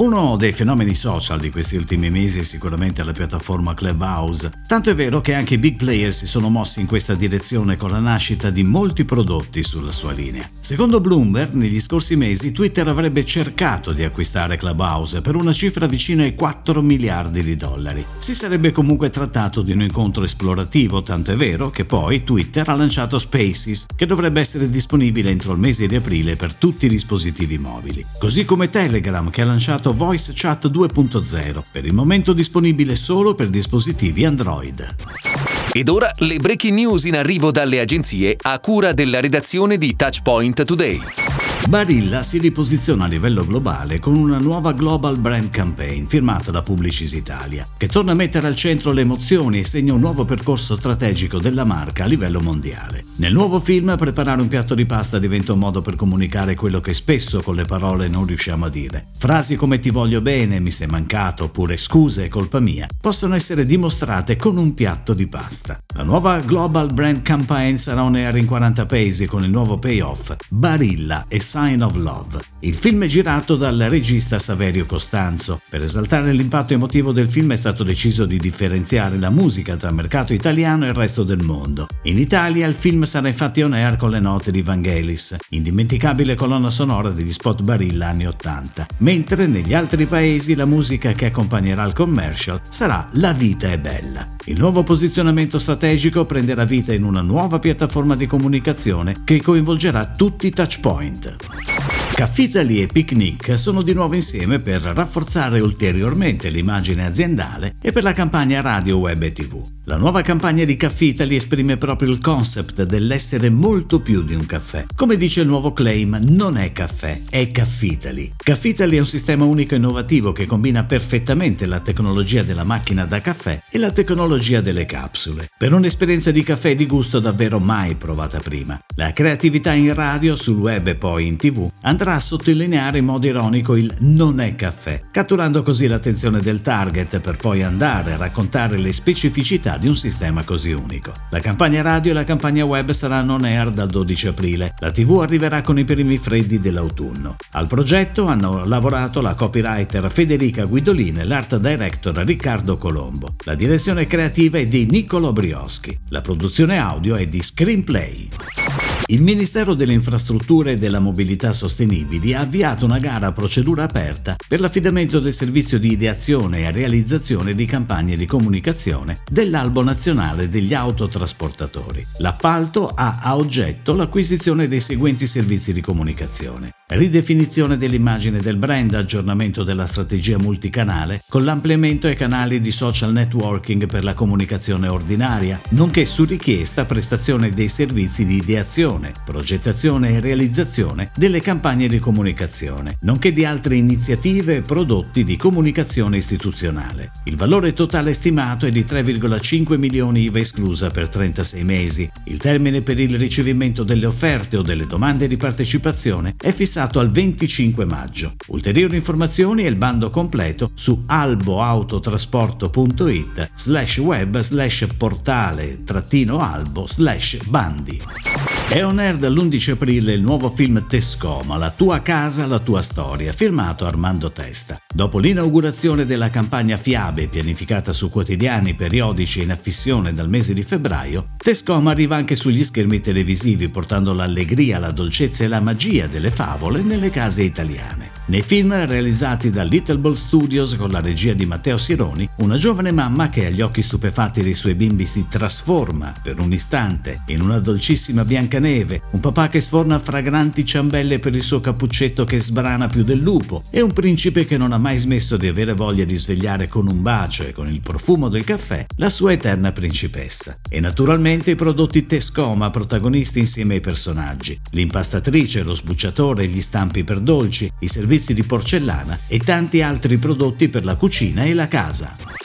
Uno dei fenomeni social di questi ultimi mesi è sicuramente la piattaforma Clubhouse, tanto è vero che anche i big player si sono mossi in questa direzione con la nascita di molti prodotti sulla sua linea. Secondo Bloomberg, negli scorsi mesi Twitter avrebbe cercato di acquistare Clubhouse per una cifra vicina ai 4 miliardi di dollari. Si sarebbe comunque trattato di un incontro esplorativo, tanto è vero che poi Twitter ha lanciato Spaces, che dovrebbe essere disponibile entro il mese di aprile per tutti i dispositivi mobili. Così come Telegram, che ha lanciato Voice Chat 2.0, per il momento disponibile solo per dispositivi Android. Ed ora le breaking news in arrivo dalle agenzie a cura della redazione di Touchpoint Today. Barilla si riposiziona a livello globale con una nuova Global Brand Campaign firmata da Publicis Italia, che torna a mettere al centro le emozioni e segna un nuovo percorso strategico della marca a livello mondiale. Nel nuovo film preparare un piatto di pasta diventa un modo per comunicare quello che spesso con le parole non riusciamo a dire. Frasi come ti voglio bene, mi sei mancato oppure scusa è colpa mia possono essere dimostrate con un piatto di pasta. La nuova Global Brand Campaign sarà on air in 40 paesi con il nuovo payoff Barilla e Sign of Love. Il film è girato dal regista Saverio Costanzo. Per esaltare l'impatto emotivo del film è stato deciso di differenziare la musica tra mercato italiano e il resto del mondo. In Italia il film sarà infatti on air con le note di Vangelis, indimenticabile colonna sonora degli spot Barilla anni 80, mentre negli altri paesi la musica che accompagnerà il commercial sarà La vita è bella. Il nuovo posizionamento strategico prenderà vita in una nuova piattaforma di comunicazione che coinvolgerà tutti i touchpoint. Caffitali e Picnic sono di nuovo insieme per rafforzare ulteriormente l'immagine aziendale e per la campagna radio, web e tv. La nuova campagna di Caffitali esprime proprio il concept dell'essere molto più di un caffè. Come dice il nuovo claim, non è caffè, è Caffitali. Caffitali è un sistema unico e innovativo che combina perfettamente la tecnologia della macchina da caffè e la tecnologia delle capsule, per un'esperienza di caffè di gusto davvero mai provata prima. La creatività in radio, sul web e poi in tv andrà a sottolineare in modo ironico il non è caffè, catturando così l'attenzione del target per poi andare a raccontare le specificità di un sistema così unico. La campagna radio e la campagna web saranno on air dal 12 aprile. La TV arriverà con i primi freddi dell'autunno. Al progetto hanno lavorato la copywriter Federica Guidolin e l'art director Riccardo Colombo. La direzione creativa è di Niccolo Brioschi. La produzione audio è di Screenplay. Il Ministero delle Infrastrutture e della Mobilità Sostenibili ha avviato una gara a procedura aperta per l'affidamento del servizio di ideazione e realizzazione di campagne di comunicazione dell'Albo Nazionale degli Autotrasportatori. L'appalto ha a oggetto l'acquisizione dei seguenti servizi di comunicazione. Ridefinizione dell'immagine del brand, aggiornamento della strategia multicanale, con l'ampliamento ai canali di social networking per la comunicazione ordinaria, nonché su richiesta prestazione dei servizi di ideazione progettazione, progettazione e realizzazione delle campagne di comunicazione, nonché di altre iniziative e prodotti di comunicazione istituzionale. Il valore totale stimato è di 3,5 milioni IVA esclusa per 36 mesi. Il termine per il ricevimento delle offerte o delle domande di partecipazione è fissato al 25 maggio. Ulteriori informazioni e il bando completo su alboautotrasporto.it slash web slash portale trattino albo slash bandi. È on air dall'11 aprile il nuovo film Tescoma, La tua casa, la tua storia, firmato Armando Testa. Dopo l'inaugurazione della campagna Fiabe, pianificata su quotidiani, periodici e in affissione dal mese di febbraio, Tescoma arriva anche sugli schermi televisivi, portando l'allegria, la dolcezza e la magia delle favole nelle case italiane. Nei film realizzati da Little Ball Studios con la regia di Matteo Sironi, una giovane mamma che agli occhi stupefatti dei suoi bimbi si trasforma per un istante in una dolcissima Biancaneve, un papà che sforna fragranti ciambelle per il suo cappuccetto che sbrana più del lupo e un principe che non ha mai smesso di avere voglia di svegliare con un bacio e con il profumo del caffè la sua eterna principessa. E naturalmente i prodotti Tescoma protagonisti insieme ai personaggi, l'impastatrice, lo sbucciatore, gli stampi per dolci, i servizi servizi di porcellana e tanti altri prodotti per la cucina e la casa.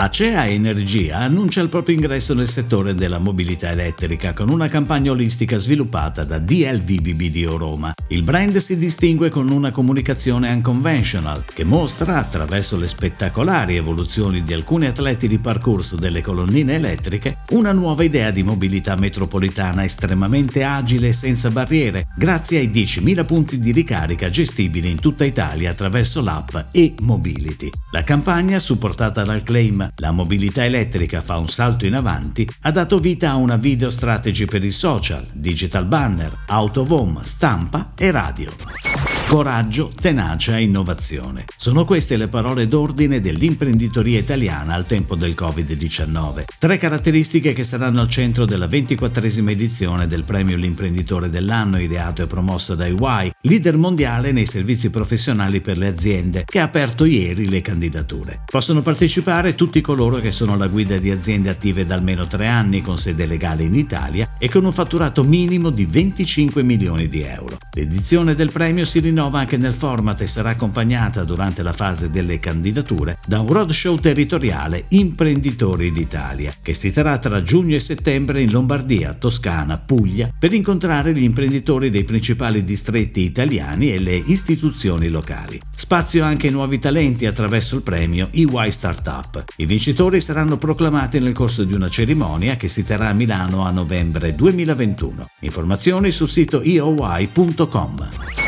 Acea Energia annuncia il proprio ingresso nel settore della mobilità elettrica con una campagna olistica sviluppata da DLVBB di Roma. Il brand si distingue con una comunicazione unconventional che mostra, attraverso le spettacolari evoluzioni di alcuni atleti di parkour delle colonnine elettriche, una nuova idea di mobilità metropolitana estremamente agile e senza barriere, grazie ai 10.000 punti di ricarica gestibili in tutta Italia attraverso l'app e-Mobility. La campagna, supportata dal claim la mobilità elettrica fa un salto in avanti, ha dato vita a una video strategy per i social, digital banner, out of stampa e radio. Coraggio, tenacia e innovazione. Sono queste le parole d'ordine dell'imprenditoria italiana al tempo del Covid-19. Tre caratteristiche che saranno al centro della 24esima edizione del premio L'imprenditore dell'anno ideato e promosso da EY, leader mondiale nei servizi professionali per le aziende, che ha aperto ieri le candidature. Possono partecipare tutti coloro che sono alla guida di aziende attive da almeno tre anni con sede legale in Italia e con un fatturato minimo di 25 milioni di euro. L'edizione del premio si rinnova rinnova anche nel format e sarà accompagnata durante la fase delle candidature da un roadshow territoriale Imprenditori d'Italia, che si terrà tra giugno e settembre in Lombardia, Toscana, Puglia, per incontrare gli imprenditori dei principali distretti italiani e le istituzioni locali. Spazio anche ai nuovi talenti attraverso il premio EY Startup. I vincitori saranno proclamati nel corso di una cerimonia che si terrà a Milano a novembre 2021. Informazioni sul sito eoy.com.